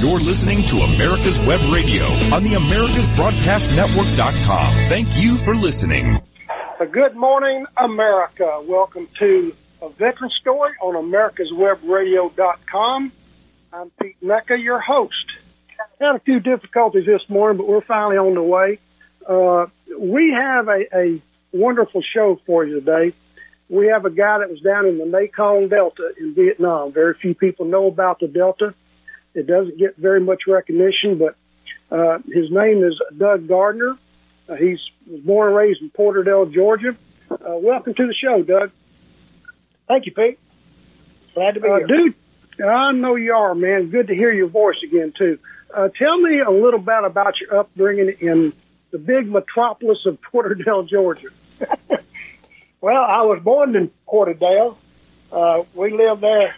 You're listening to America's Web Radio on the AmericasBroadcastNetwork.com. Thank you for listening. Good morning, America. Welcome to a veteran story on AmericasWebRadio.com. I'm Pete Mecca, your host. Had a few difficulties this morning, but we're finally on the way. Uh, we have a, a wonderful show for you today. We have a guy that was down in the Mekong Delta in Vietnam. Very few people know about the Delta. It doesn't get very much recognition, but uh, his name is Doug Gardner. Uh, he's was born and raised in Porterdale, Georgia. Uh, welcome to the show, Doug. Thank you, Pete. Glad to be Uh, here. dude, I know you are, man. Good to hear your voice again, too. Uh, tell me a little bit about your upbringing in the big metropolis of Porterdale, Georgia. Well, I was born in Porterdale. Uh, we lived there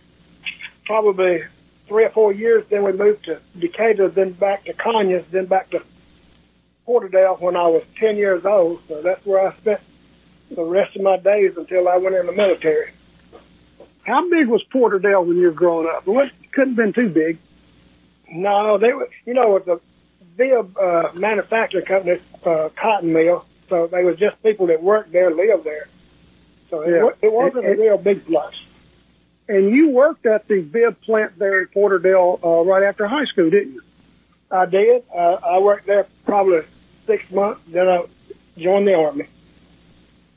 probably three or four years. Then we moved to Decatur, then back to Conyers, then back to Porterdale when I was 10 years old. So that's where I spent the rest of my days until I went in the military. How big was Porterdale when you were growing up? Well, it couldn't have been too big. No, they were, you know, it was a big uh, manufacturing company, uh, cotton mill. So they was just people that worked there, lived there. So it, Yeah. it wasn't a real big place. And you worked at the bib plant there in Porterdale uh, right after high school, didn't you? I did. Uh, I worked there probably six months. Then I joined the army.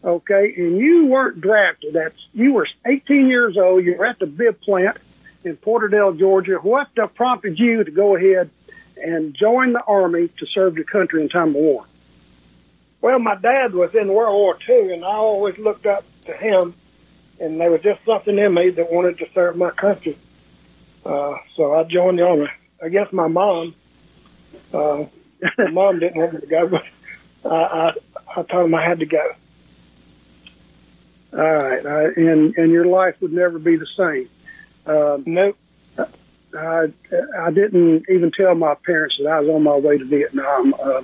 Okay, and you weren't drafted. That's you were 18 years old. You were at the bib plant in Porterdale, Georgia. What prompted you to go ahead and join the army to serve the country in time of war? Well, my dad was in World War II, and I always looked up to him. And there was just something in me that wanted to serve my country. Uh, so I joined the army. I guess my mom, uh, my mom didn't want me to go, but I, I, I told him I had to go. All right, uh, and and your life would never be the same. Um, Nope. I I didn't even tell my parents that I was on my way to Vietnam. Uh,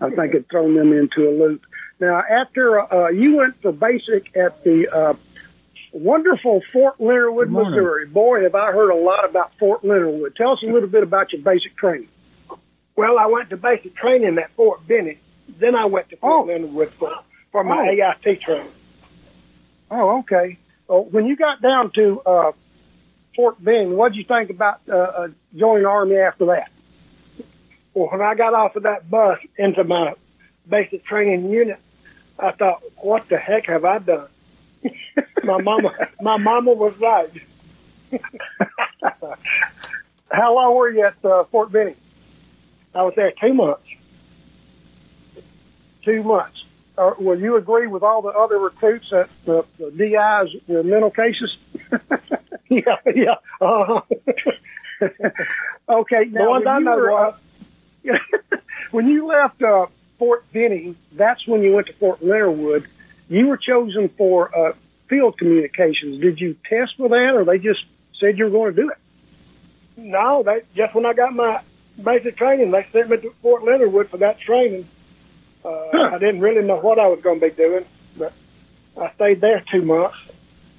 I think it thrown them into a loop. Now, after uh, you went for basic at the uh, wonderful Fort Leonard Wood, Missouri, boy, have I heard a lot about Fort Leonard Wood. Tell us a little bit about your basic training. Well, I went to basic training at Fort Benning. Then I went to Fort Oh. Leonard Wood for, for my Oh. AIT training. Oh, okay. Oh, when you got down to uh, Fort Benning, what did you think about uh, uh, joining the Army after that? Well, when I got off of that bus into my basic training unit, I thought, what the heck have I done? my mama, my mama was right. How long were you at uh, Fort Benning? I was there two months. two months. Uh, will you agree with all the other recruits that the, the DIs were mental cases? yeah, yeah. Uh, okay, the ones when I you know were, uh, when you left uh, Fort Benning, that's when you went to Fort Leonard Wood. You were chosen for uh, field communications. Did you test for that, or they just said you were going to do it? no, they just when I got my basic training, they sent me to Fort Leonard Wood for that training. Uh, Huh. I didn't really know what I was going to be doing, but I stayed there two months.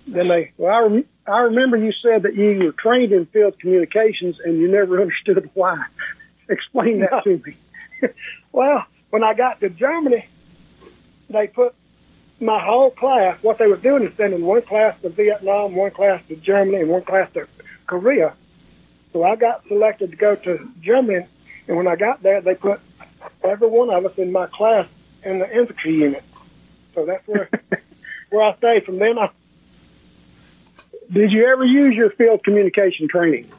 Then they Well, I, rem- I remember you said that you were trained in field communications and you never understood why. Explain that to me. Well, when I got to Germany, they put my whole class, what they were doing is sending one class to Vietnam, one class to Germany, and one class to Korea. So I got selected to go to Germany, and when I got there, they put every one of us in my class in the infantry unit. So that's where where I stayed from then on. Did you ever use your field communication training?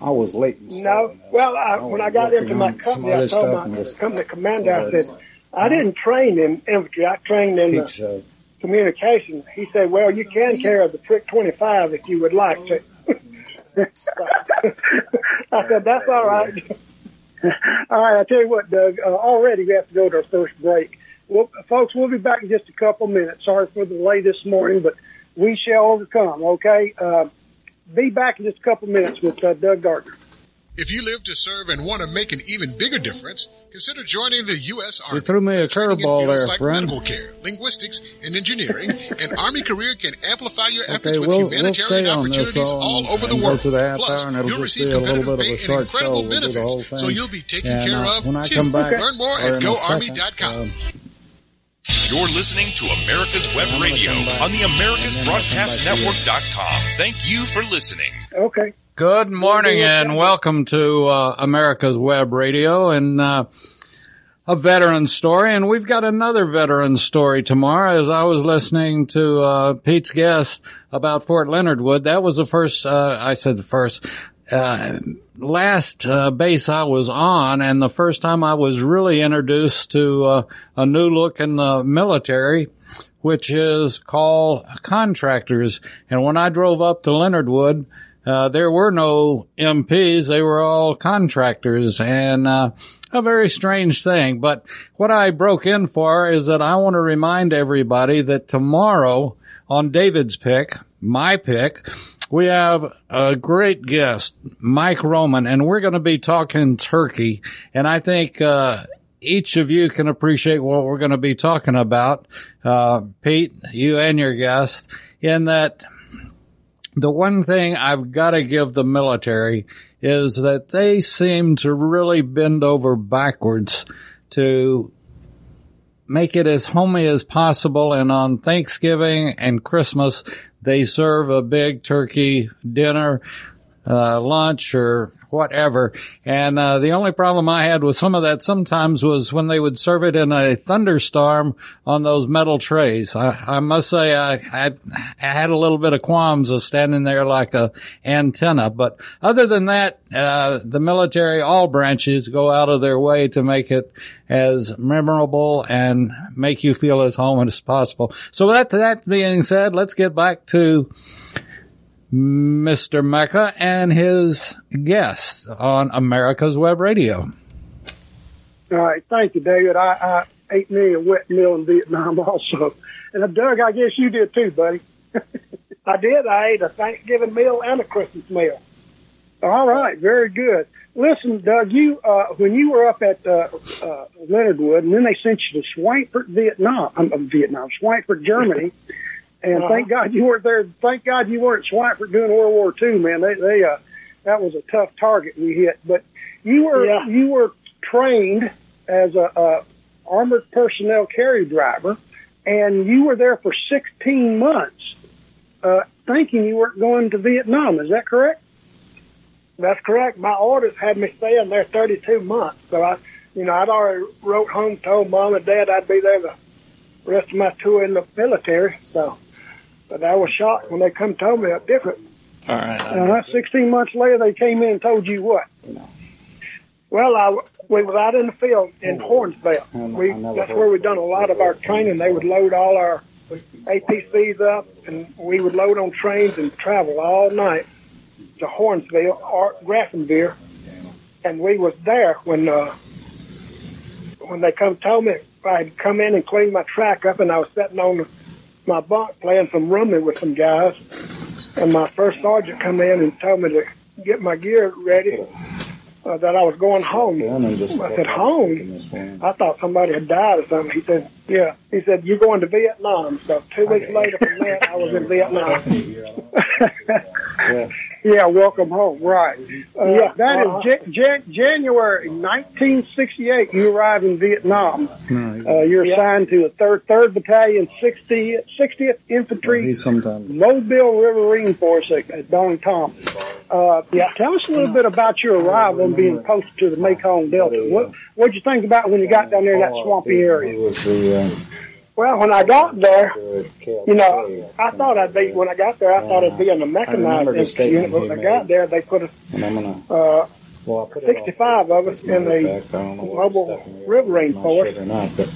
I was late. No, well, I, was when I got into my company, I told my company commander, I said, I didn't train in infantry. I trained in the Peach, uh, communications. He said, well, you can carry the PRC-25 if you would like to. I said, that's all right. All right, I tell you what, Doug. Uh, already we have to go to our first break. Well, folks, we'll be back in just a couple minutes. Sorry for the delay this morning, but we shall overcome. Okay, uh, be back in just a couple minutes with uh, Doug Gardner. If you live to serve and want to make an even bigger difference, consider joining the U.S. Army. You threw me a Training in curveball there, like friend. medical care, linguistics, and engineering. an Army career can amplify your efforts Okay, with we'll, we'll humanitarian this opportunities all, all over the world. The Plus, hour and it'll you'll just receive a little competitive bit of a pay and short incredible show. We'll do the whole benefits, so you'll be taken and, care uh, of when I too. come back, Learn more at in a GoArmy.com. um, You're listening to America's Web Radio on the and then I'll come back to you. AmericasBroadcastNetwork.com. Thank you for listening. Okay. Good morning and welcome to uh, America's Web Radio and uh, a veteran story. And we've got another veteran story tomorrow. As I was listening to uh, Pete's guest about Fort Leonard Wood, that was the first. Uh, I said the first. Uh, last uh, base I was on, and the first time I was really introduced to uh, a new look in the military, which is called contractors. And when I drove up to Leonard Wood, uh, there were no MPs. They were all contractors and, uh, a very strange thing. But what I broke in for is that I want to remind everybody that tomorrow on David's pick, my pick, we have a great guest, Mike Roman, and we're going to be talking turkey. And I think, uh, each of you can appreciate what we're going to be talking about, uh, Pete, you and your guest, in that the one thing I've got to give the military is that they seem to really bend over backwards to make it as homey as possible. And on Thanksgiving and Christmas, they serve a big turkey dinner, uh, lunch or whatever. And, uh, the only problem I had with some of that sometimes was when they would serve it in a thunderstorm on those metal trays. I, I must say I, I, had a little bit of qualms of standing there like a antenna. But other than that, uh, the military, all branches go out of their way to make it as memorable and make you feel as home as possible. So that, that being said, let's get back to Mr. Mecca and his guest on America's Web Radio. All right. Thank you, David. I, I ate me a wet meal in Vietnam also. And uh, Doug, I guess you did too, buddy. I did. I ate a Thanksgiving meal and a Christmas meal. All right. Very good. Listen, Doug, you, uh, when you were up at, uh, uh, Leonard Wood and then they sent you to Schweinfurt, Vietnam, um, uh, Vietnam, Schweinfurt, Germany. And Uh-huh. thank God you weren't there. Thank God you weren't Schweinfurt during World War II, man. They, they, uh, that was a tough target we hit. But you were, Yeah. you were trained as a, a armored personnel carry driver, and you were there for 16 months, uh, thinking you weren't going to Vietnam. Is that correct? That's correct. My orders had me staying there 32 months. So I, you know, I'd already wrote home, told mom and dad I'd be there the rest of my tour in the military. So, but I was shocked when they come told me that different. All right. And uh, 16 months later, they came in and told you what? No. Well, I, we was out in the field in Hohenfels. We, that's where we done a lot of our training. They would load all our APCs up, and we would load on trains and travel all night to Hohenfels or Grafenwöhr. And we was there when uh, when they come told me I'd come in and clean my track up, and I was sitting on my bunk playing some rummy with some guys. And my first sergeant come in and told me to get my gear ready uh, that I was going home. I said, home? I thought somebody had died or something. He said, yeah. He said, you're going to Vietnam. So two weeks later from that, I was in Vietnam. Yeah, welcome home. Right. Uh, Yeah, That is uh-huh. Jan- Jan- January 1968. You arrive in Vietnam. Uh, you're assigned to the third third Battalion, 60th 60th Infantry. Mobile Riverine Force at, at Dong Tam. Uh, yeah. Tell us a little bit about your arrival and being posted to the Mekong Delta. What What'd you think about when you got down there in that swampy area? Well, when I got there, you know, I thought I'd be, when I got there, I thought I'd be in the mechanized remember unit, but when I got there, they put us, And I'm gonna. uh, Well, put 65 of us in the of fact, I don't know what mobile riverine force. or not, but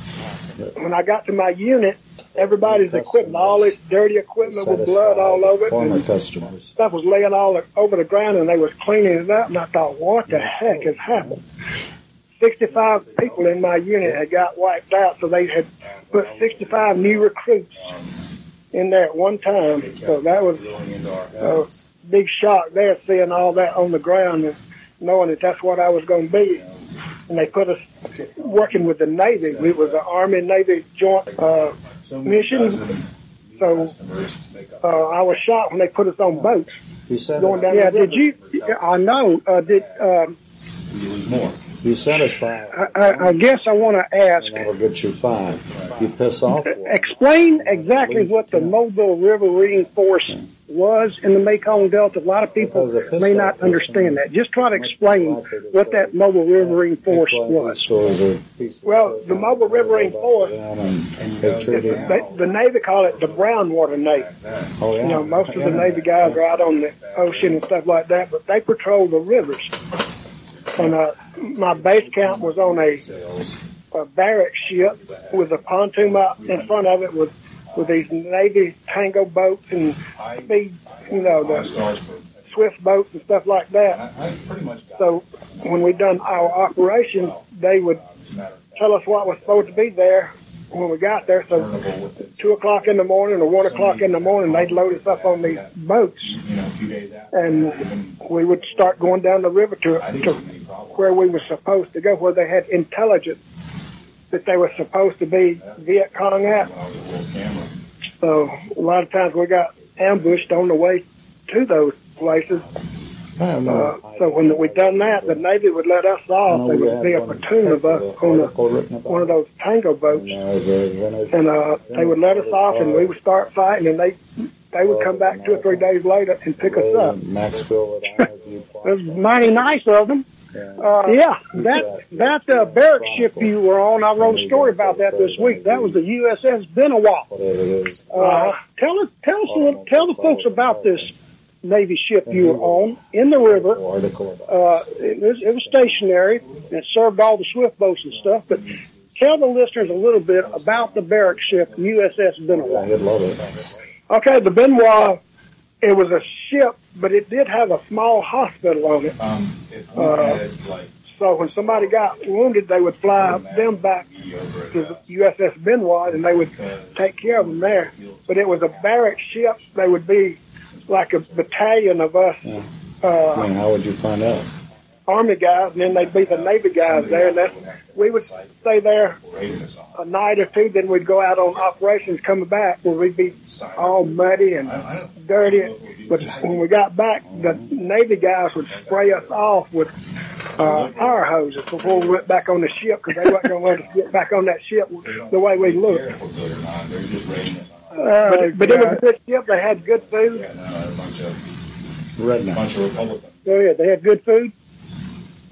when I got to my unit, everybody's equipment, all this dirty equipment with blood all over it, and customers. stuff was laying all over the ground, and they was cleaning it up, and I thought, what the heck has happened? 65 people in my unit had got wiped out, so they had put 65 new recruits in there at one time. So that was a big shock there, seeing all that on the ground. And knowing that that's what I was going to be. And they put us working with the Navy. We was an Army Navy joint uh, mission. So uh, I was shocked when they put us on boats going down. Yeah, did you? I know. Uh, did um, he sent us five. I, I, I guess I want to ask. And that'll get you five. You piss off. Explain exactly what the Mobile Riverine Force was in the Mekong Delta. A lot of people may not understand that. Just try to explain what that Mobile Riverine Force That's why these was. stories of Well, the Mobile Riverine Force, Down and they treated uh, they, the Navy call it the brown water Navy. Oh. You know, most of the Navy guys are out on the ocean and stuff like that, but they patrol the rivers. And uh, my base camp was on a, a barrack ship with a pontoon in front of it with with these Navy tango boats and speed, you know, the swift boats and stuff like that. So when we done our operation, they would tell us what was supposed to be there when we got there. So two o'clock in the morning or one o'clock in the morning, they'd load us up on these boats, and we would start going down the river to, to where we were supposed to go, where they had intelligence that they were supposed to be Viet Cong at. So a lot of times we got ambushed on the way to those places. I don't Uh, so when we'd done that, the Navy would let us off. There would be a platoon of us on a, one of those tango boats, and uh, they would let us off, and we would start fighting, and they they would come back two or three days later and pick us up. Maxville It was mighty nice of them. Uh, yeah, that that uh, barrack ship you were on, I wrote a story about that this week. That was the USS Benewah. Whatever it is. Uh, tell us, tell us, a little, tell the folks about this Navy ship you were on in the river. Article Uh, it was it was stationary. It served all the swift boats and stuff. But tell the listeners a little bit about the barrack ship USS Benewah. he'd love it. Okay, the Benewah, it was a ship, but it did have a small hospital on it. Um, if we Uh, had like So when somebody got wounded, they would fly them back to the USS Benewah, and they would take care of them there. But it was a barrack ship. They would be like a battalion of us Yeah. I uh, mean, how would you find out? Army guys, and then they'd be the Navy guys there. And that we would stay there rated us on. a night or two. Then we'd go out on operations. Coming back, where we'd be all muddy and I, I dirty. But when we got back, the Navy guys would spray us off with uh, fire hoses before we went back on the ship because they weren't going to let us get back on that ship the way we looked. If we're good or not. They're just rating us on. Uh, But, but it was a good ship. They had good food. Yeah, no, a bunch of Redneck. bunch of Republicans. oh yeah, they had good food.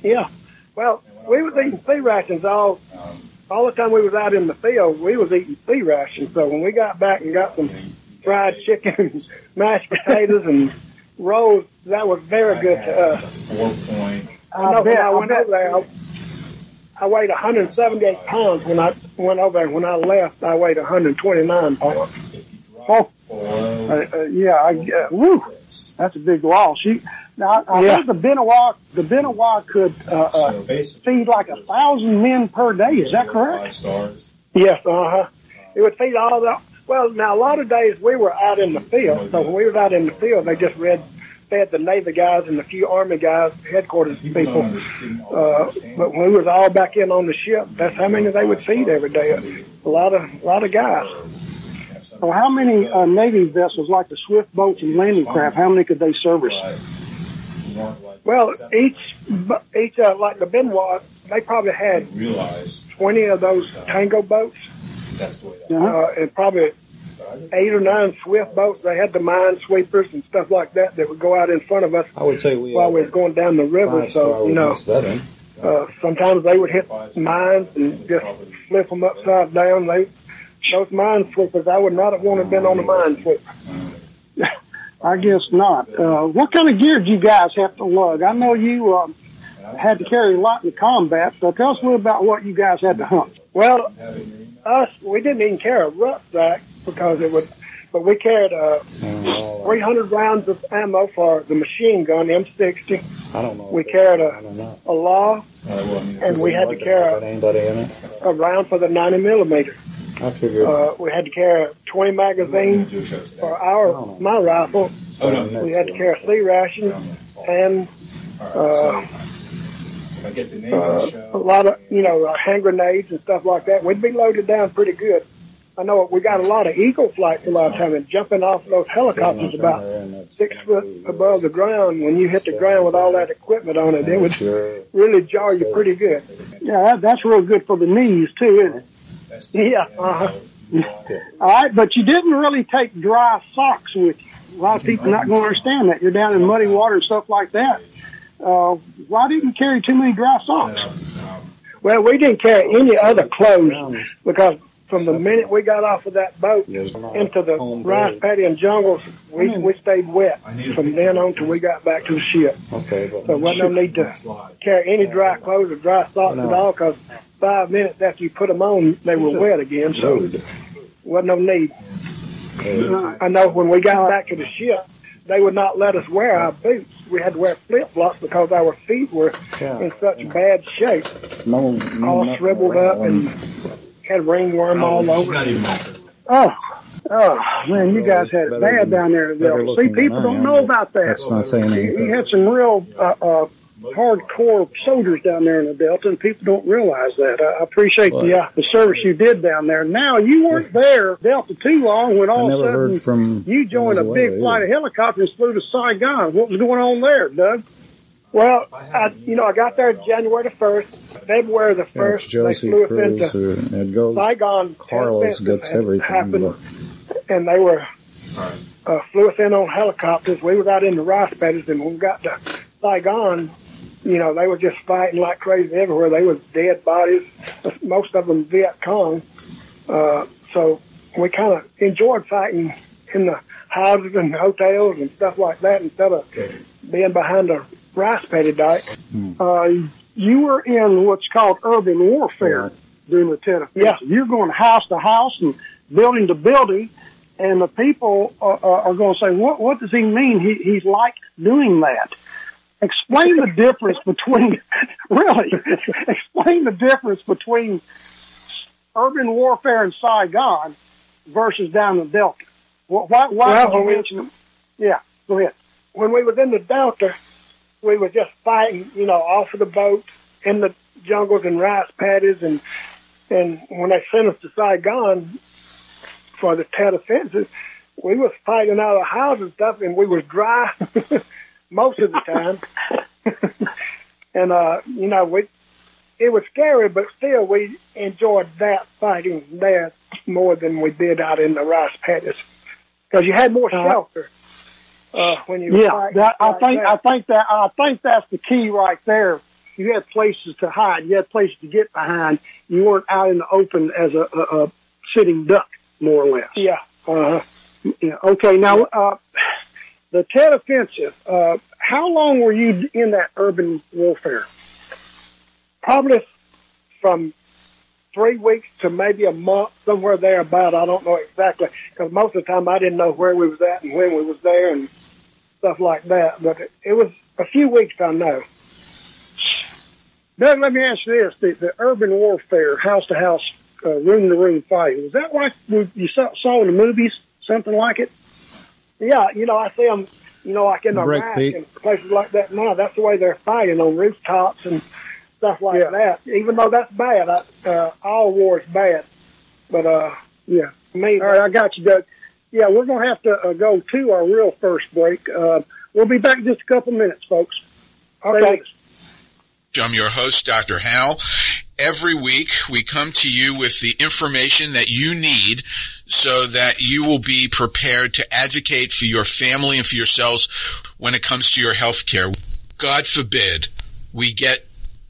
Yeah. Well, we was eating C rations all Um, all the time we was out in the field. We was eating C rations. So when we got back and got some fried chicken, mashed potatoes, and rolls, that was very I good to us. four point. I know when I went over there, I, I weighed 178 pounds when I went over there. When I left, I weighed 129 pounds. If Oh, uh, uh, yeah, I, uh, woo, that's a big loss. You, now, I Yeah. heard the Benewah, the Benewah could uh, uh, so basically, feed like a thousand men per day. Is that Five correct? stars. Yes, uh huh. It would feed all of the. Well, now a lot of days we were out in the field. So when we were out in the field, they just read fed the Navy guys and a few Army guys, headquarters People people. don't understand. always Uh, but when we was all back in on the ship, that's how many they would feed every day. A lot of, a lot of guys. So how many uh, Navy vessels, like the swift boats and landing craft, how many could they service? But we weren't like Well, each, each uh, like the Benewah, they probably had realize 20 of those tango boats, that's the way. Uh-huh. uh, and probably eight or nine swift boats. They had the mine sweepers and stuff like that that would go out in front of us I would say we while we had was going down the river. So, you know, uh, sometimes they would hit mines and just flip them upside down. They, those mine sweepers, I would not have wanted to been on the mine sweeper. I guess not. Uh, what kind of gear do you guys have to lug? I know you um, had to carry a lot in combat, so tell us a little about what you guys had to hunt. Well, us, we didn't even carry a rucksack because it would, but we carried uh, Uh, 300 rounds of ammo for the machine gun M60, I don't know. we carried a- I a law, well, I mean, and we had to carry Got anybody in it? a, a round for the 90 millimeter. I figured. Uh, we had to carry 20 magazines do a show today. for our my rifle. Oh no, We had to carry three rations and All right, so I get the name of the a lot of you know uh, hand grenades and stuff like that. We'd be loaded down pretty good. I know we got a lot of eagle flights a lot of time and jumping off those helicopters about six foot above the ground. When you hit the ground with all that equipment on it, it would really jar you pretty good. Yeah, that's real good for the knees too, isn't it? That's Yeah, uh-huh. Yeah. All right, but you didn't really take dry socks with you. A lot of people not going to understand that. You're down in muddy water and stuff like that. Uh, why didn't you carry too many dry socks? Well, we didn't carry any other clothes because from the minute we got off of that boat into the rice paddy and jungles, we we stayed wet from then on till we got back to the ship. Okay, but So wasn't no need to carry any dry clothes or dry socks at all because five minutes after you put them on, they were wet again. So loaded. wasn't no need. I know when we got back to the ship, they would not let us wear our boots. We had to wear flip flops because our feet were Yeah. in such bad shape, No, no, all shriveled up and had ringworm all over. not even out Oh, oh man, you guys had it bad down there. in the better Delta. See, people don't know about that. That's not saying anything. anything. had some real uh, uh, hardcore soldiers down there in the Delta, and people don't realize that. I I appreciate the uh, the service you did down there. Now you weren't there Delta too long when all of a sudden from you joined a Venezuela big flight either. of helicopters flew to Saigon. What was going on there, Doug? Well, I, you know, I got there January the first, February the Yeah, it's first. They Josie flew us Cruz. into it goes. Saigon. Carlos gets everything. happened, But and they were uh, flew us in on helicopters. We was out in the rice paddies, and when we got to Saigon, you know, they were just fighting like crazy everywhere. They was dead bodies, most of them Viet Cong. Uh, so we kind of enjoyed fighting in the houses and hotels and stuff like that instead of being behind a rice paddy dike. Uh, you were in what's called urban warfare during the Tet Offensive. Yeah. You're going house to house and building to building, and the people are, are are going to say, "What? What does he mean? He, he's like doing that." Explain the difference between really. explain the difference between urban warfare in Saigon versus down the Delta. Why? Why? Well, would you mention? Yeah, go ahead. When we was in the Delta, we were just fighting, you know, off of the boat in the jungles and rice paddies, and and when they sent us to Saigon for the Tet offensive, we was fighting out of the house and stuff, and we was dry most of the time. and uh, you know, we it was scary, but still we enjoyed that fighting there more than we did out in the rice paddies because you had more shelter. Uh, when you Yeah, that, I like think that. I think that I think that's the key right there. You had places to hide. You had places to get behind. You weren't out in the open as a, a, a sitting duck, more or less. yeah. Uh-huh. Yeah. Okay. Now, uh, the Tet Offensive. Uh, how long were you in that urban warfare? probably from three weeks to maybe a month, somewhere there about. I don't know exactly because most of the time I didn't know where we was at and when we was there and stuff like that. But it, it was a few weeks, I know. Doug, let me ask you this: the, the urban warfare, house to house, uh, room to room fighting. Was that like you saw, saw in the movies? Something like it? Yeah, you know, I see them, you know, like in Break, Iraq Pete. and places like that now. That's the way they're fighting on rooftops and stuff like Yeah. that. Even though that's bad, I, uh, all war is bad. But uh, Yeah. me, All right, I got you, Doug. Yeah, we're going to have to uh, go to our real first break. Uh, we'll be back in just a couple minutes, folks. Stay Okay. with. I'm your host, Dr. Hal. Every week we come to you with the information that you need so that you will be prepared to advocate for your family and for yourselves when it comes to your health care. God forbid we get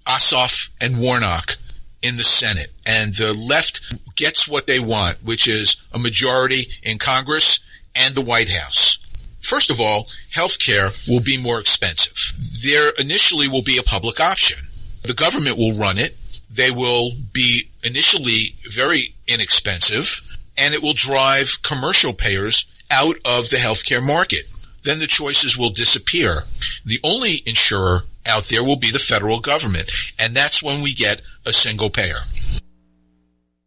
Ossoff and Warnock in the Senate and the left gets what they want, which is a majority in Congress and the White House. First of all, healthcare will be more expensive. There initially will be a public option. The government will run it. They will be initially very inexpensive and it will drive commercial payers out of the healthcare market. Then the choices will disappear. The only insurer out there will be the federal government. And that's when we get a single payer.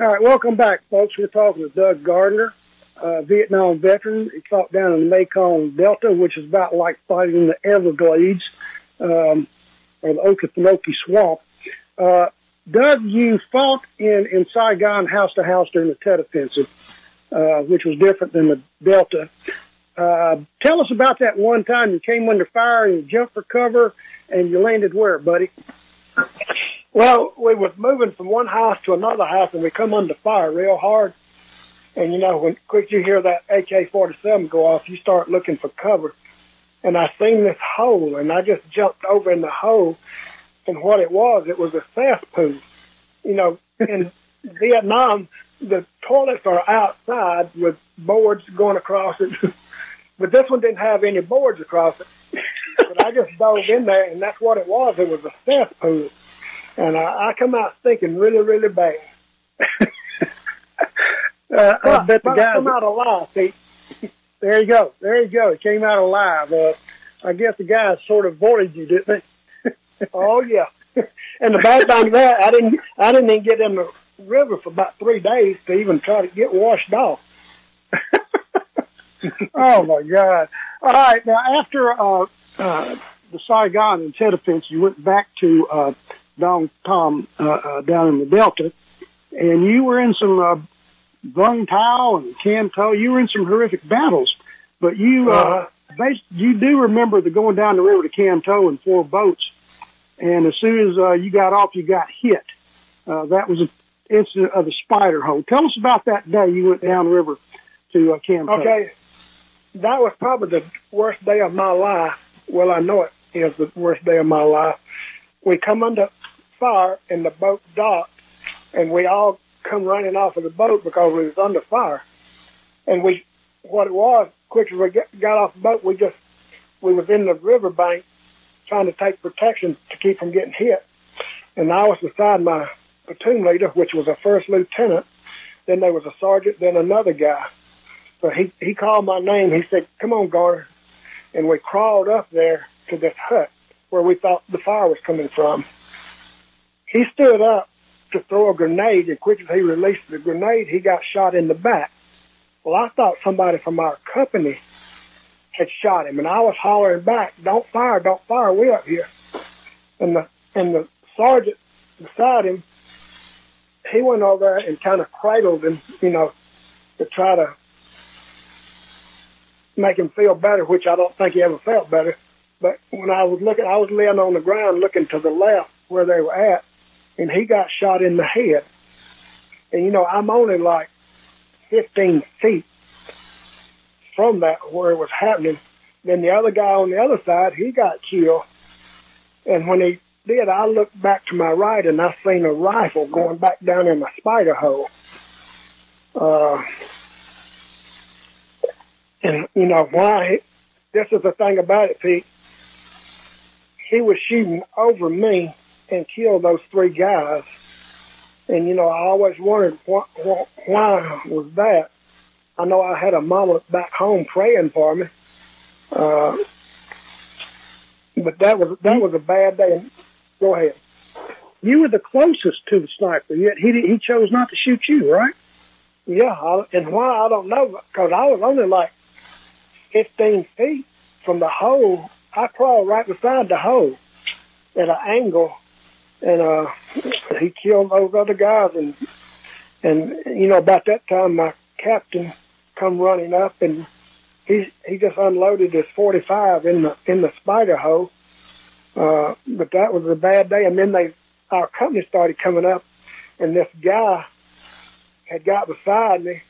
All right, welcome back, folks. We're talking to Doug Gardner, uh, Vietnam veteran. He fought down in the Mekong Delta, which is about like fighting in the Everglades um, or the Okefenokee Swamp. Uh, Doug, you fought in, in Saigon house to house during the Tet Offensive, uh, which was different than the Delta. Uh, tell us about that one time you came under fire and you jumped for cover and you landed where, buddy? Well, we was moving from one house to another house, and we come under fire real hard. And you know, when quick you hear that AK-47 go off, you start looking for cover. And I seen this hole, and I just jumped over in the hole. And what it was, it was a cesspool. You know, in Vietnam, the toilets are outside with boards going across it. but this one didn't have any boards across it. but I just dove in there, and that's what it was. It was a cesspool and I, I come out thinking really, really bad. uh, I bet the guy come out alive. See, there you go, there you go. It came out alive. Uh, I guess the guy sort of avoided you, didn't he? oh yeah. and the bad thing that, I didn't, I didn't even get in the river for about three days to even try to get washed off. oh my God! All right, now after uh, uh, the Saigon and Tet offense, you went back to uh, Dong Tam uh, uh, down in the Delta, and you were in some uh, Vung Tau and Can Tho. You were in some horrific battles, but you uh, bas- you do remember the going down the river to Can Tho in four boats, and as soon as uh, you got off, you got hit. Uh, that was an incident of the spider hole. Tell us about that day you went down river to uh, Can Tho. Okay, that was probably the worst day of my life. Well, I know it is the worst day of my life. We come under fire and the boat docked, and we all come running off of the boat because we was under fire. And we, what it was, quick as we get, got off the boat, we just, we was in the riverbank trying to take protection to keep from getting hit. And I was beside my platoon leader, which was a first lieutenant. Then there was a sergeant, then another guy. So he, he called my name. He said, come on, Garner. And we crawled up there to this hut where we thought the fire was coming from. He stood up to throw a grenade, and quick as he released the grenade, he got shot in the back. Well, I thought somebody from our company had shot him, and I was hollering back, "Don't fire! Don't fire! We up here!" And the and the sergeant beside him, he went over and kind of cradled him, you know, to try to make him feel better, which I don't think he ever felt better. But when I was looking, I was laying on the ground looking to the left where they were at, and he got shot in the head. And you know, I'm only like 15 feet from that where it was happening. Then the other guy on the other side, he got killed. And when he did, I looked back to my right and I seen a rifle going back down in the spider hole. Uh, and you know why? This is the thing about it, Pete. He was shooting over me and killed those three guys. And you know, I always wondered why, why was that. I know I had a mama back home praying for me, uh, but that was that was a bad day. Go ahead. You were the closest to the sniper, yet he he chose not to shoot you, right? Yeah, I, and why I don't know because I was only like fifteen feet from the hole. I crawled right beside the hole at an angle and uh, he killed those other guys. And and you know about that time, my captain come running up, and he he just unloaded his 45 in the in the spider hole. Uh, but that was a bad day. And then they our company started coming up, and this guy had got beside me,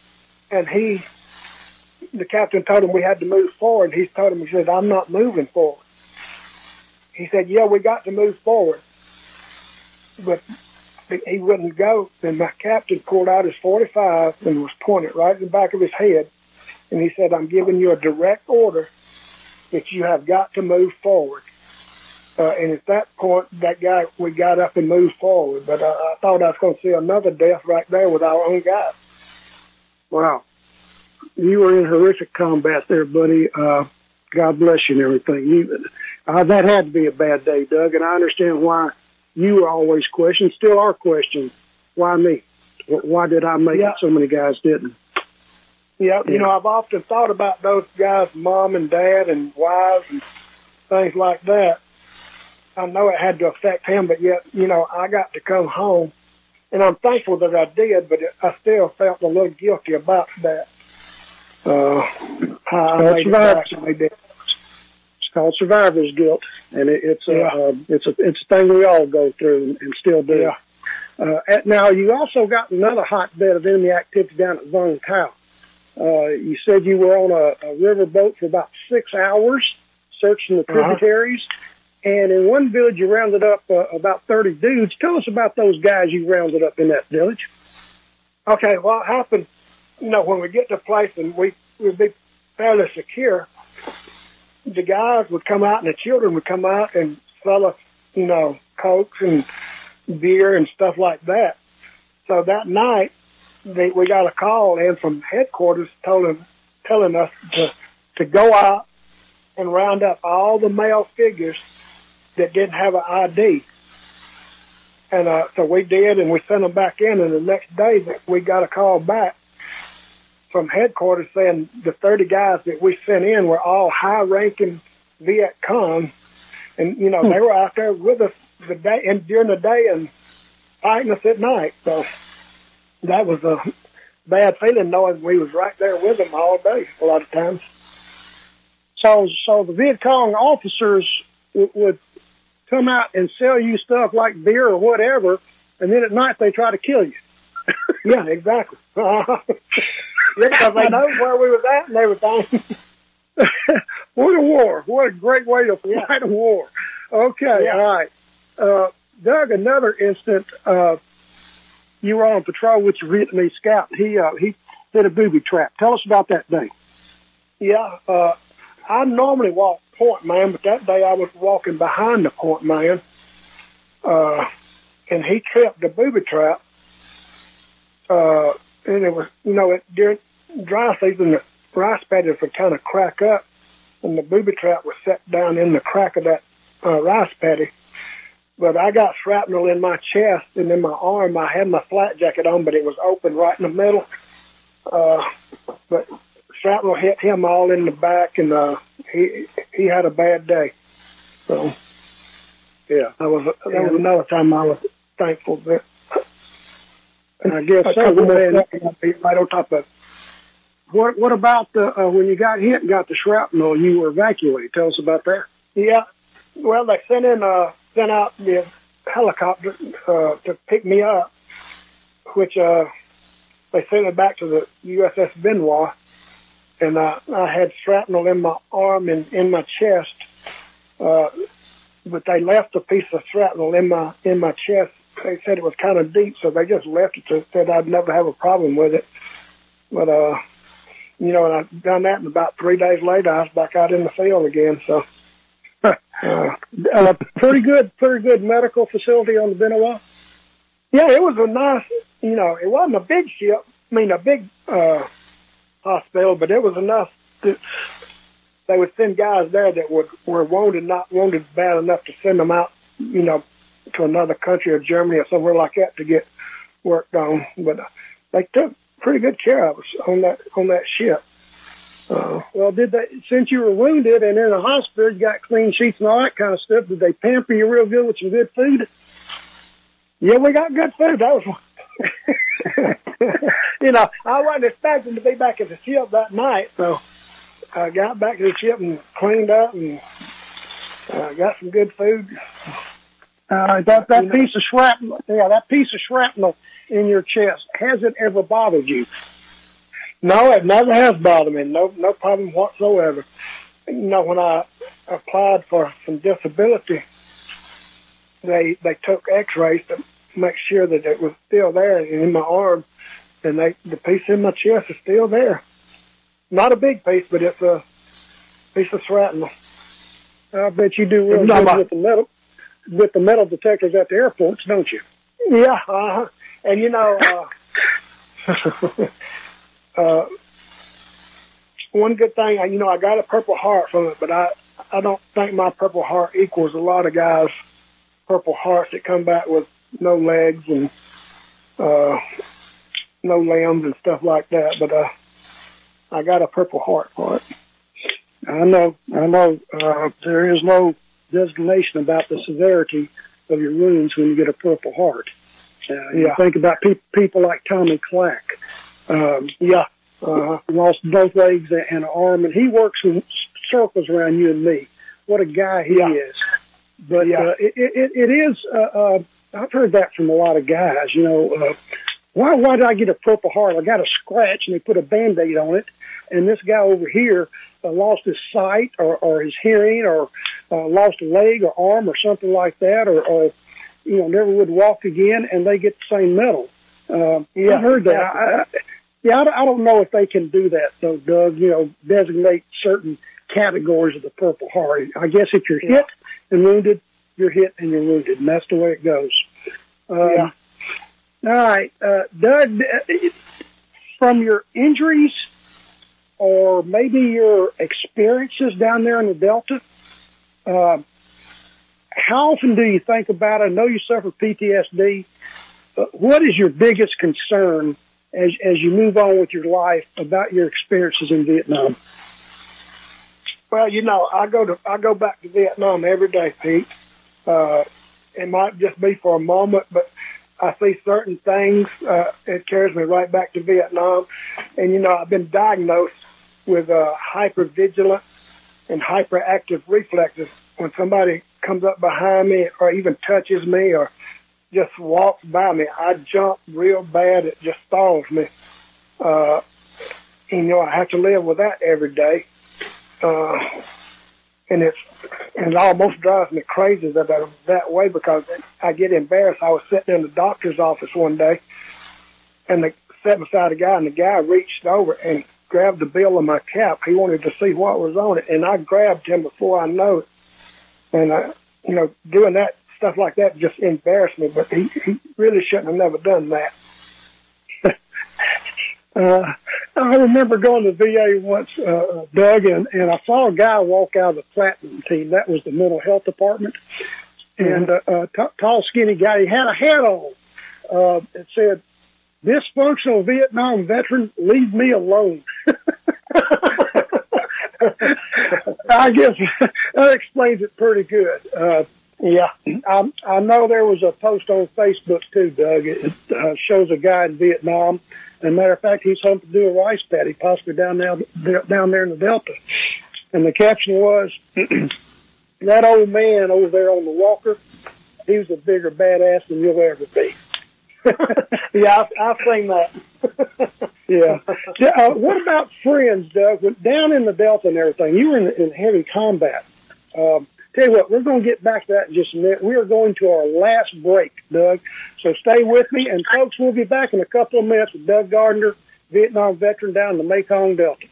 and he the captain told him we had to move forward. He told him he said I'm not moving forward. He said, "Yeah, we got to move forward," but he wouldn't go. And my captain pulled out his 45 and was pointed right in the back of his head. And he said, I'm giving you a direct order that you have got to move forward. Uh, and at that point, that guy, we got up and moved forward. But uh, I thought I was going to see another death right there with our own guy. Wow. You were in horrific combat there, buddy. Uh, God bless you and everything. You, uh, that had to be a bad day, Doug, and I understand why you were always questioned, still are questioned. Why me? Why did I make yeah. it? So many guys didn't. Yeah, you know, I've often thought about those guys' mom and dad and wives and things like that. I know it had to affect him, but yet, you know, I got to come home, and I'm thankful that I did, but I still felt a little guilty about that. Uh, I made it back, I did called survivor's guilt, and it, it's a yeah. uh, it's a it's a thing we all go through and, and still do. Yeah. Uh, at, now you also got another hotbed of enemy activity down at Vung Tau. Uh, you said you were on a, a river boat for about six hours searching the uh-huh. tributaries. Uh-huh. And in one village, you rounded up uh, about 30 dudes. Tell us about those guys you rounded up in that village. Okay, well, it happened, you know, when we get to a place and we, we would be fairly secure, the guys would come out and the children would come out and sell us, you know, cokes and beer and stuff like that. So that night, they, we got a call in from headquarters telling telling us to to go out and round up all the male figures that didn't have an ID. And uh, so we did, and we sent them back in. And the next day, we got a call back from headquarters saying the 30 guys that we sent in were all high ranking Viet Cong. And, you know, hmm. they were out there with us the day and during the day and fighting us at night. So that was a bad feeling knowing we was right there with them all day a lot of times. So, so the Viet Cong officers w- would come out and sell you stuff like beer or whatever, and then at night they try to kill you. yeah, exactly. because they know where we was at and everything. what a war. What a great way to fight yeah. a war. Okay, yeah. all right. Uh, Doug, another instant, uh, you were on patrol with your Vietnamese scout. He, uh, he hit a booby trap. Tell us about that day. Yeah, uh, I normally walk point man, but that day I was walking behind the point man, uh, and he tripped the booby trap. Uh, and it was, you know, it, during dry season, the rice paddies would kind of crack up, and the booby trap was set down in the crack of that uh, rice paddy. But I got shrapnel in my chest and in my arm. I had my flak jacket on, but it was open right in the middle. Uh, but shrapnel hit him all in the back, and uh, he he had a bad day. So, yeah, that was that was another time I was thankful that. And I guess some man right on top of what What about the uh, when you got hit and got the shrapnel? You were evacuated. Tell us about that. Yeah, well, they sent in uh, sent out the helicopter uh, to pick me up, which uh, they sent it back to the USS Benewah, and uh, I had shrapnel in my arm and in my chest. Uh, but they left a piece of shrapnel in my in my chest. They said it was kind of deep, so they just left it. To, said I'd never have a problem with it. But uh, you know, and I'd done that, and about three days later, I was back out in the field again. So, uh, uh, pretty good, pretty good medical facility on the Benewah. Yeah, it was a nice, you know, it wasn't a big ship. I mean, a big uh, hospital, but it was enough that they would send guys there that would were wounded, not wounded bad enough to send them out, you know, to another country or Germany or somewhere like that to get work done. But uh, they took pretty good care of us on that on that ship. Uh, well, did they since you were wounded and in a hospital, you got clean sheets and all that kind of stuff? Did they pamper you real good with some good food? Yeah, we got good food. That was, you know, I wasn't expecting to be back at the ship that night, so I got back to the ship and cleaned up and uh, got some good food. Uh, that that piece of shrapnel, yeah, that piece of shrapnel in your chest, has it ever bothered you? No, it never has bothered me. No, no problem whatsoever. You know, when I applied for some disability, they they took X-rays to make sure that it was still there in my arm, and they the piece in my chest is still there. Not a big piece, but it's a piece of shrapnel. I bet you do real good with the metal with the metal detectors at the airports, don't you? Yeah, uh-huh. and you know, uh, uh, one good thing, you know, I got a Purple Heart from it, but I I don't think my Purple Heart equals a lot of guys' Purple Hearts that come back with no legs and uh, no limbs and stuff like that. But uh, I got a Purple Heart for it. I know, I know. Uh, there is no designation about the severity of your wounds when you get a Purple Heart. Uh, you think about pe- people like Tommy Clack. Um, Yeah, uh, lost both legs and an arm, and he works in circles around you and me. What a guy he Yeah. is! But Yeah. uh, it, it, it is. Uh, uh, I've heard that from a lot of guys. You know, uh, why why did I get a Purple Heart? I got a scratch, and they put a Band-Aid on it. And this guy over here uh, lost his sight, or, or his hearing, or uh, lost a leg or arm, or something like that, or, or you know, never would walk again, and they get the same medal. Uh, Yeah, I've heard that. I, I, yeah, I, don't- I don't know if they can do that though, Doug. You know, designate certain categories of the Purple Heart. I guess if you're hit and wounded, you're hit and you're wounded, and that's the way it goes. Um, Yeah. All right, uh, Doug. From your injuries, or maybe your experiences down there in the Delta, uh, how often do you think about it? I know you suffer PTSD. Uh, what is your biggest concern as as you move on with your life about your experiences in Vietnam? Well, you know, I go to I go back to Vietnam every day, Pete. Uh, it might just be for a moment, but I see certain things. Uh, it carries me right back to Vietnam, and you know, I've been diagnosed with uh, hypervigilant and hyperactive reflexes. When somebody comes up behind me, or even touches me, or just walks by me, I jump real bad. It just stalls me. Uh, you know, I have to live with that every day uh, and it's and it almost drives me crazy that I'm that way because I get embarrassed. I was sitting in the doctor's office one day, and they sat beside a guy, and the guy reached over and grabbed the bill of my cap. He wanted to see what was on it, and I grabbed him before I know it. And I, you know, doing that stuff like that just embarrassed me. But he, he really shouldn't have never done that. Uh, I remember going to VA once, uh, Doug, and, and I saw a guy walk out of the platinum team. That was the mental health department. And uh, uh, t- tall, skinny guy. He had a hat on. Uh, it said, "Dysfunctional Vietnam veteran, leave me alone." I guess that explains it pretty good. Uh, yeah, I, I know there was a post on Facebook too, Doug. It uh, shows a guy in Vietnam. As a matter of fact, he's home to do a rice paddy, possibly down there, down there in the Delta. And the caption was, "That old man over there on the walker, he was a bigger badass than you'll ever be." yeah, I've, I've seen that. Yeah. Uh, what about friends, Doug? Down in the Delta and everything, you were in, in heavy combat. Um, tell you what, we're going to get back to that in just a minute. We are going to our last break, Doug. So stay with me. And folks, we'll be back in a couple of minutes with Doug Gardner, Vietnam veteran down in the Mekong Delta.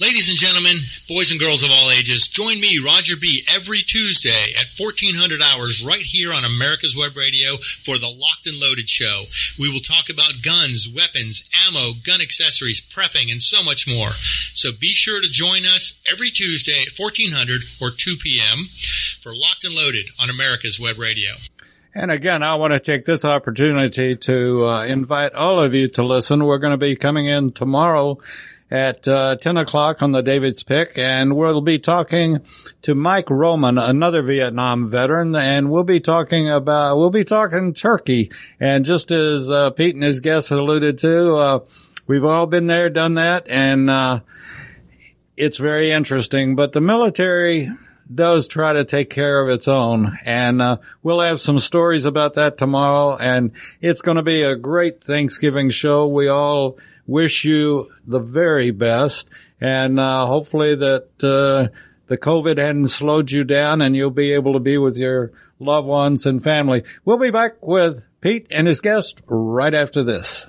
Ladies and gentlemen, boys and girls of all ages, join me, Roger B., every Tuesday at 1400 hours right here on America's Web Radio for the Locked and Loaded Show. We will talk about guns, weapons, ammo, gun accessories, prepping, and so much more. So be sure to join us every Tuesday at 1400 or 2 p.m. for Locked and Loaded on America's Web Radio. And again, I want to take this opportunity to uh, invite all of you to listen. We're going to be coming in tomorrow at uh, 10 o'clock on the David's Pick, and we'll be talking to Mike Roman, another Vietnam veteran, and we'll be talking about, we'll be talking Turkey. And just as uh, Pete and his guests alluded to, uh, we've all been there, done that, and uh, it's very interesting, but the military does try to take care of its own. And uh, we'll have some stories about that tomorrow. And it's going to be a great Thanksgiving show. We all wish you the very best. And uh, hopefully that uh, the COVID hadn't slowed you down and you'll be able to be with your loved ones and family. We'll be back with Pete and his guest right after this.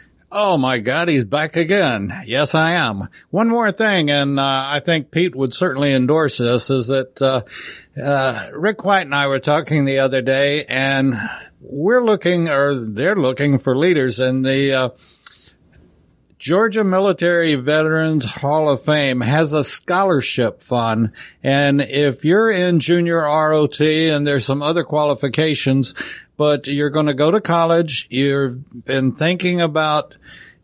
Oh my God, he's back again. Yes, I am. One more thing, and uh, I think Pete would certainly endorse this, is that uh, uh, Rick White and I were talking the other day, and we're looking, or they're looking for leaders in the uh, Georgia Military Veterans Hall of Fame has a scholarship fund. And if you're in junior ROT and there's some other qualifications, but you're going to go to college, you've been thinking about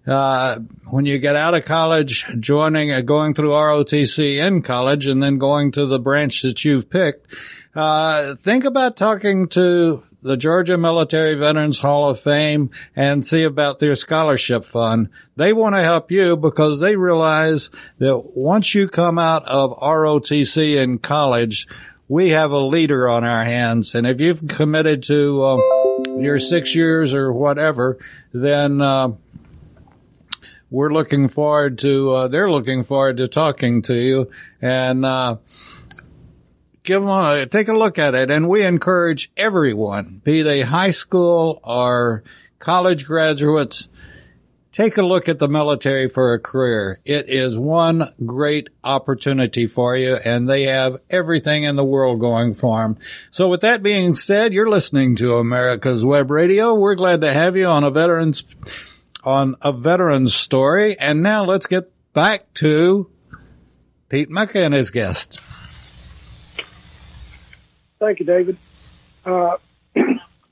uh, when you get out of college, joining, uh, going through ROTC in college and then going to the branch that you've picked, uh, think about talking to the Georgia Military Veterans Hall of Fame and see about their scholarship fund. They want to help you because they realize that once you come out of ROTC in college, we have a leader on our hands. And if you've committed to um, your six years or whatever, then uh, we're looking forward to. Uh, they're looking forward to talking to you and. Uh, give them a, take a look at it. And we encourage everyone, be they high school or college graduates, take a look at the military for a career. It is one great opportunity for you and they have everything in the world going for them. So with that being said, you're listening to America's Web Radio. We're glad to have you on a veterans, on a veteran's story. And now let's get back to Pete Mecca and his guest. Thank you, David. Uh,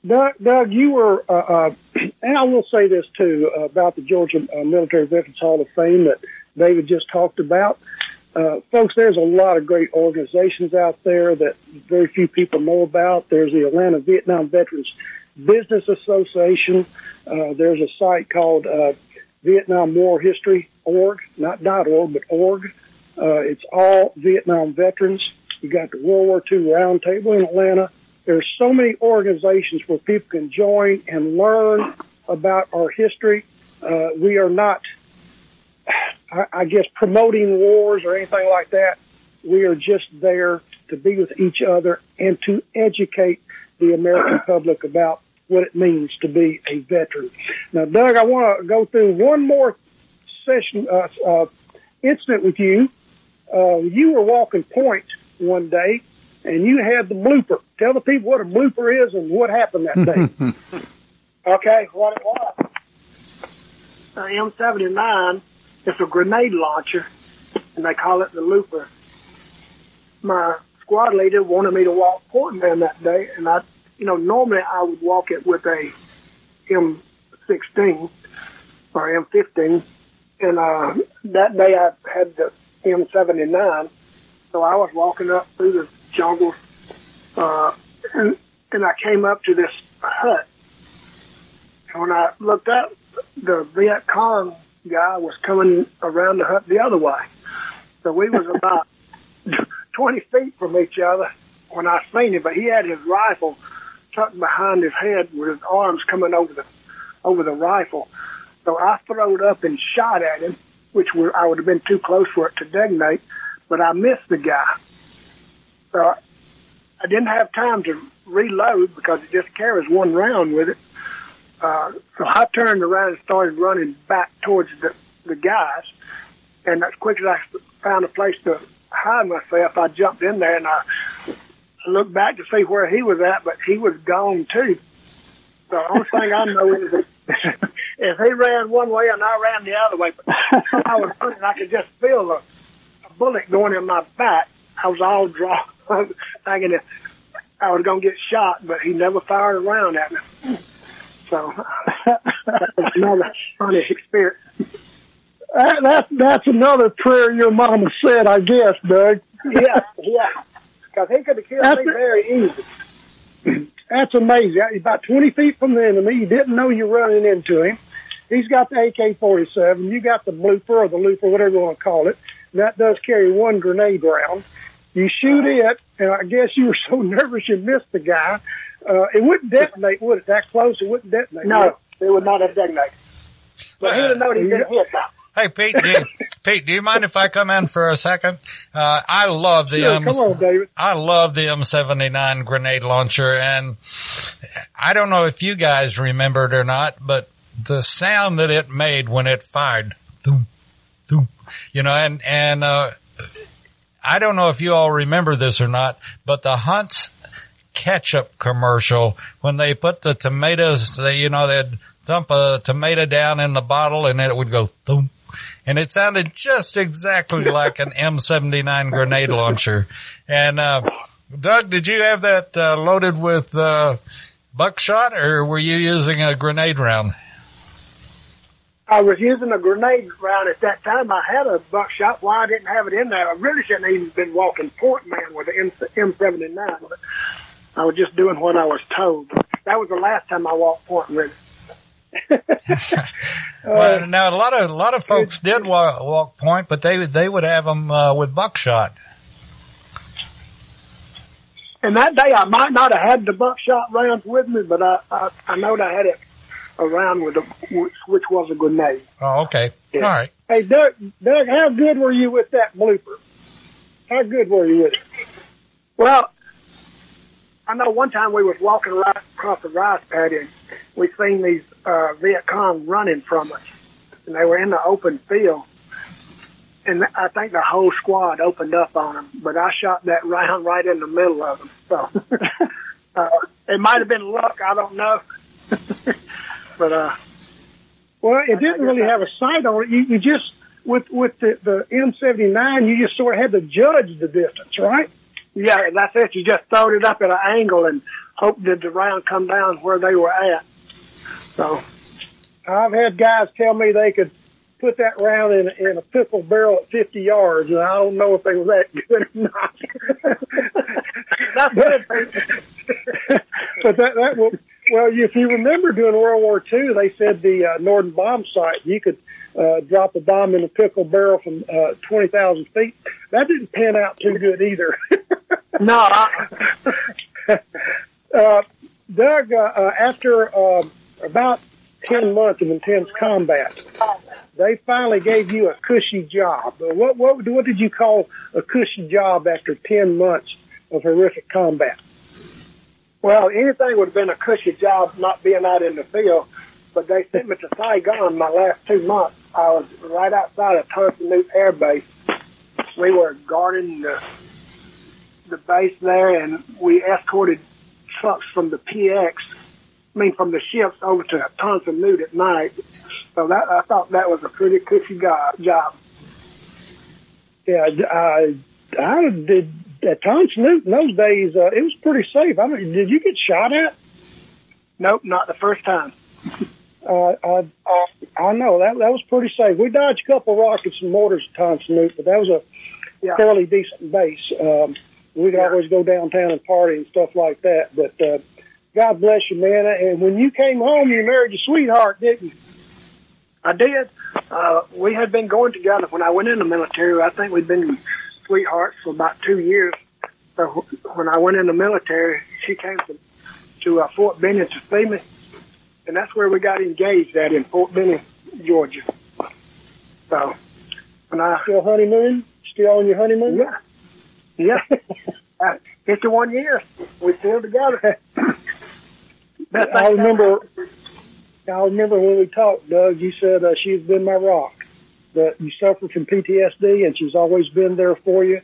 Doug, Doug, you were, uh, uh, and I will say this too uh, about the Georgia uh, Military Veterans Hall of Fame that David just talked about. Uh, folks, there's a lot of great organizations out there that very few people know about. There's the Atlanta Vietnam Veterans Business Association. Uh, there's a site called uh, Vietnam War History org, not dot org, but org. Uh, it's all Vietnam veterans. You got the World War II Roundtable in Atlanta. There's so many organizations where people can join and learn about our history. Uh, we are not, I, I guess, promoting wars or anything like that. We are just there to be with each other and to educate the American public about what it means to be a veteran. Now, Doug, I want to go through one more session, uh, uh, incident with you. Uh, you were walking point one day and you had the blooper. Tell the people what a blooper is and what happened that day. okay, what it was. Uh, M79 is a grenade launcher, and they call it the looper. My squad leader wanted me to walk point man that day, and I, you know, normally I would walk it with a M16 or M15, and uh, that day I had the M79 so I was walking up through the jungle, uh, and, and I came up to this hut. And when I looked up, the Viet Cong guy was coming around the hut the other way. So we was about 20 feet from each other when I seen him, but he had his rifle tucked behind his head with his arms coming over the over the rifle. So I throwed up and shot at him, which were, I would have been too close for it to detonate but I missed the guy. So I didn't have time to reload because it just carries one round with it. Uh, so I turned around and started running back towards the, the guys. And as quick as I found a place to hide myself, I jumped in there and I looked back to see where he was at, but he was gone too. So the only thing I know is that if he ran one way and I ran the other way, but I was running, I could just feel a bullet going in my back. I was all drawn, thinking that I was going to get shot, but he never fired around at me. So That's another funny experience. That, that's that's another prayer your mama said, I guess, Doug. Yeah, yeah. Because he could have killed That's me it. very easy. That's amazing. He's about 20 feet from the enemy. You didn't know you're running into him. He's got the AK-47. You got the blooper or the looper, whatever you want to call it. And That does carry one grenade round. You shoot it, and I guess you were so nervous you missed the guy. Uh, it wouldn't detonate, would it? That close, it wouldn't detonate. would No, it? it would not have detonated. But he'd have known he'd been hit now. Hey, Pete, do you, Pete, do you mind if I come in for a second? Uh, I love the Sure, M- come on, David. I love the M79 grenade launcher and I don't know if you guys remember it or not, but the sound that it made when it fired, thum, thum, you know, and, and, uh, I don't know if you all remember this or not, but the Hunt's ketchup commercial when they put the tomatoes, they, you know, they'd thump a tomato down in the bottle and then it would go thump. And it sounded just exactly like an M79 grenade launcher. And, uh, Doug, did you have that uh, loaded with uh, buckshot or were you using a grenade round? I was using a grenade round at that time. I had a buckshot. Why I didn't have it in there? I really shouldn't have even been walking point man with the M M79. But I was just doing what I was told. That was the last time I walked point with it. well, now a lot of a lot of folks did walk, walk point, but they they would have them uh, with buckshot. And that day I might not have had the buckshot rounds with me, but I I, I know I had it around with a which, which was a grenade. Oh, okay, all right. Hey, Doug, Doug, how good were you with that blooper? How good were you with it? Well, I know one time we was walking right across the rice paddy and we seen these uh, Viet Cong running from us, and they were in the open field. And I think the whole squad opened up on them, but I shot that round right in the middle of them. So uh, it might have been luck, I don't know. but uh, Well, it didn't really have a sight on it. You, you just with with the, the M79, you just sort of had to judge the distance, right? yeah, that's it. You just throwed it up at an angle and hoped that the round come down where they were at. So I've had guys tell me they could put that round in, in a pickle barrel at 50 yards, and I don't know if they were that good or not. that's good. but that that will well, if you remember during World War II, they said the uh, Norden bomb sight you could uh, drop a bomb in a pickle barrel from uh, twenty thousand feet. That didn't pan out too good either. no, uh, Doug, uh, uh, after uh, about ten months of intense combat, they finally gave you a cushy job. Uh, What what what did you call a cushy job after ten months of horrific combat? Well, anything would have been a cushy job not being out in the field, but they sent me to Saigon my last two months. I was right outside of Tan Son Nhut Air Base. We were guarding the the base there, and we escorted trucks from the PX, I mean from the ships over to Tan Son Nhut at night. So that I thought that was a pretty cushy go- job. Yeah, I I did at Tom in those days. Uh, it was pretty safe. I mean, did you get shot at? Nope, not the first time. Uh, I, I know that that was pretty safe. We dodged a couple rockets and mortars at Tom but that was a Yeah. fairly decent base. Um, we could Yeah. always go downtown and party and stuff like that. But uh, God bless you, man. And when you came home, you married your sweetheart, didn't you? I did. Uh, we had been going together when I went in the military. I think we'd been sweethearts for about two years. So when I went in the military, she came to, to uh, Fort Benning to see me, and that's where we got engaged at in Fort Benning, Georgia. So when I Still honeymoon? Still on your honeymoon? yeah yeah uh, fifty one years we still together. I remember. I remember when we talked, Doug. You said uh, she's been my rock. That you suffered from PTSD, and she's always been there for you.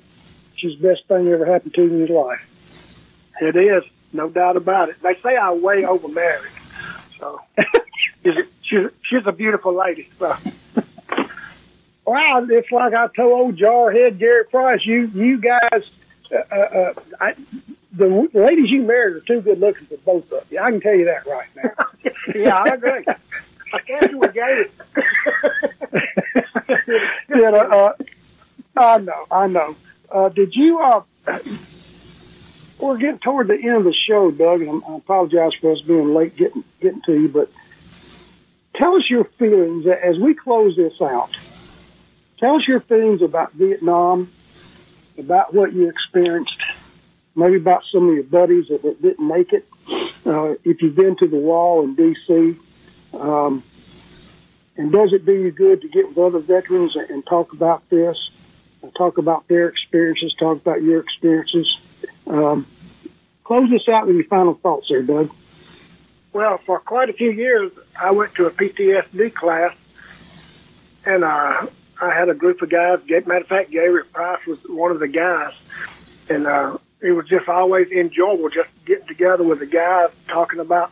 She's the best thing that ever happened to you in your life. It is, no doubt about it. They say I way over married, so she's a, she's she's a beautiful lady. So Wow, it's like I told old jarhead Garrett Price. You, you guys, uh, uh, I, the ladies you married are too good looking for both of you. I can tell you that right now. yeah, I agree. I casually gave it. yeah, uh, I know, I know. Uh, did you, uh, we're getting toward the end of the show, Doug, and I apologize for us being late getting, getting to you, but tell us your feelings as we close this out. Tell us your feelings about Vietnam, about what you experienced, maybe about some of your buddies that, that didn't make it. Uh, if you've been to the wall in D.C., um, and does it do you good to get with other veterans and, talk about this, and talk about their experiences, talk about your experiences? Um, close this out with your final thoughts there, Doug. Well, for quite a few years, I went to a PTSD class, and uh, I had a group of guys. Matter of fact, Gary Price was one of the guys, and uh, it was just always enjoyable just getting together with the guys, talking about.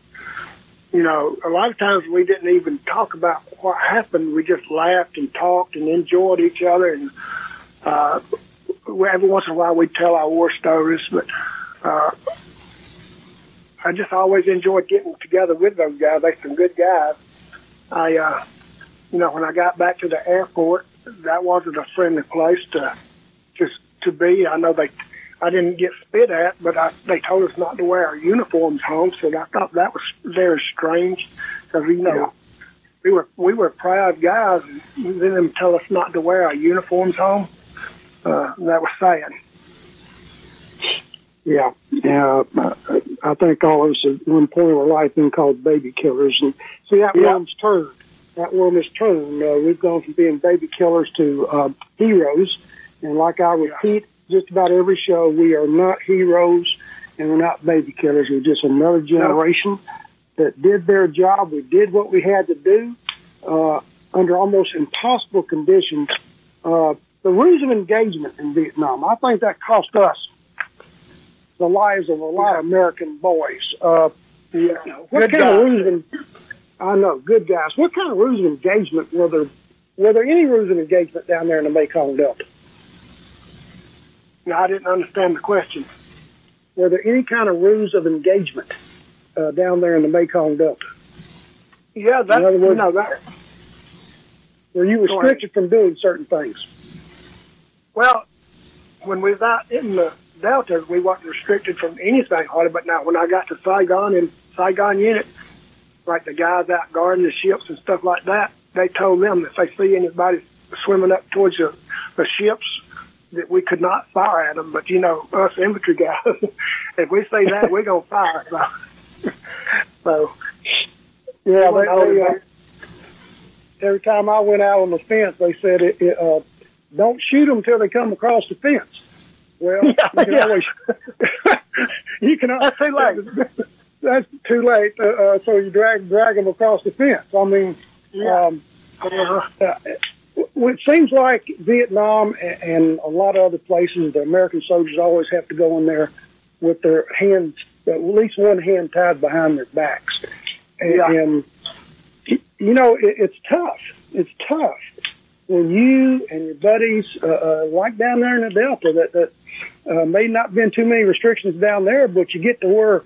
You know, a lot of times we didn't even talk about what happened. We just laughed and talked and enjoyed each other, and uh, every once in a while we'd tell our war stories. But uh, I just always enjoyed getting together with those guys. They're some good guys. I, uh, you know, when I got back to the airport, that wasn't a friendly place to just to be. I know they, I didn't get spit at, but I, they told us not to wear our uniforms home. So I thought that was very strange because you know. Yeah. We were we were proud guys, and then them tell us not to wear our uniforms home. Uh, that was sad. Yeah, yeah. I think all of us at one point of our life been called baby killers, and see that yeah. worm's turned. That worm has turned. Uh, we've gone from being baby killers to uh, heroes, and like I repeat, just about every show, we are not heroes and we're not baby killers. We're just another generation that did their job. We did what we had to do uh, under almost impossible conditions. Uh, the rules of engagement in Vietnam, I think that cost us the lives of a lot of American boys. Uh, yeah. What good kind guys. of rules of, I know, good guys. What kind of rules of engagement were there? Were there any rules of engagement down there in the Mekong Delta? No, I didn't understand the question. Were there any kind of rules of engagement uh, down there in the Mekong Delta? Yeah, that's, in other words, no, that, were you restricted from doing certain things? Well, when we was out in the Delta, we weren't restricted from anything hardly. But now, when I got to Saigon and Saigon unit, like the guys out guarding the ships and stuff like that, they told them if they see anybody swimming up towards the, the ships, that we could not fire at them. But you know, us infantry guys, if we say that, we're gonna fire. So, so yeah, they, they, uh, every time I went out on the fence, they said, it, it, uh, "Don't shoot them until they come across the fence." Well, yeah, you can yeah. always you can. That's too late. That's too late. Uh, uh, so you drag drag them across the fence. I mean, yeah. um, uh, it seems like Vietnam and a lot of other places, the American soldiers always have to go in there with their hands, at least one hand tied behind their backs, and, yeah. and you know it, it's tough. It's tough when you and your buddies, uh, uh, like down there in the Delta, that that uh, may not been too many restrictions down there, but you get to where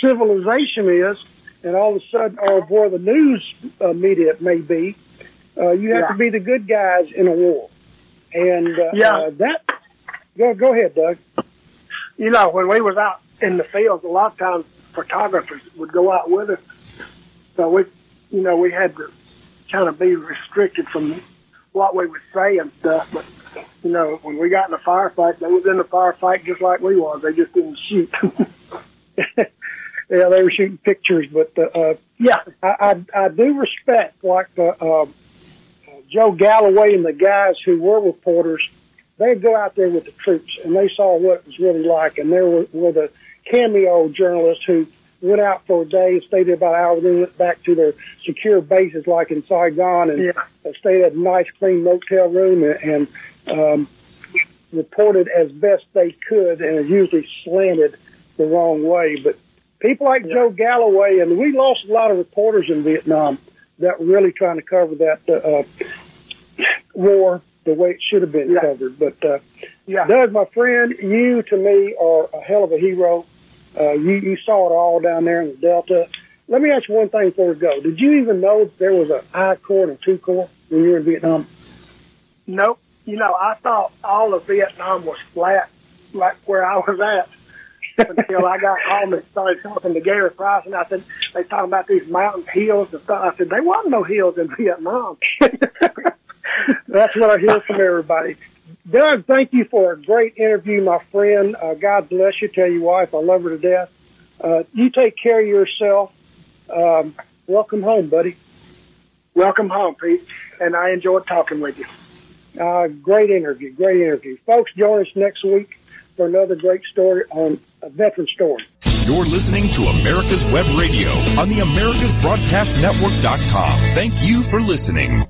civilization is, and all of a sudden, or where the news uh, media may be, uh, you have yeah. to be the good guys in a war. And uh, yeah. uh, that, go, go ahead, Doug. You know, when we was out in the fields, a lot of times photographers would go out with us. So we, you know, we had to kind of be restricted from what we would say and stuff. But you know, when we got in a firefight, they was in the firefight just like we was. They just didn't shoot. yeah, they were shooting pictures, but uh, uh, yeah, I, I I do respect like the uh, Joe Galloway and the guys who were reporters. They'd go out there with the troops, and they saw what it was really like. And there were, were the cameo journalists who went out for a day, stayed there about an hour, then went back to their secure bases like in Saigon and yeah. stayed at a nice, clean motel room and, and um, reported as best they could, and it usually slanted the wrong way. But people like yeah. Joe Galloway, and we lost a lot of reporters in Vietnam that were really trying to cover that uh, war the way it should have been yeah. covered. But uh, yeah. Doug, my friend, you to me are a hell of a hero. Uh, you, you saw it all down there in the Delta. let me ask you one thing before we go. Did you even know there was an I Corps and two Corps when you were in Vietnam? Nope. You know, I thought all of Vietnam was flat, like where I was at. until I got home and started talking to Gary Price, and I said they talking about these mountain hills and stuff. I said there wasn't no hills in Vietnam. That's what I hear from everybody. Doug, thank you for a great interview, my friend. Uh, God bless you. Tell your wife I love her to death. Uh, you take care of yourself. Um, welcome home, buddy. Welcome home, Pete. And I enjoyed talking with you. Uh, great interview. Great interview. Folks, join us next week for another great story on a veteran story. You're listening to America's Web Radio on the AmericasBroadcastNetwork.com. Thank you for listening.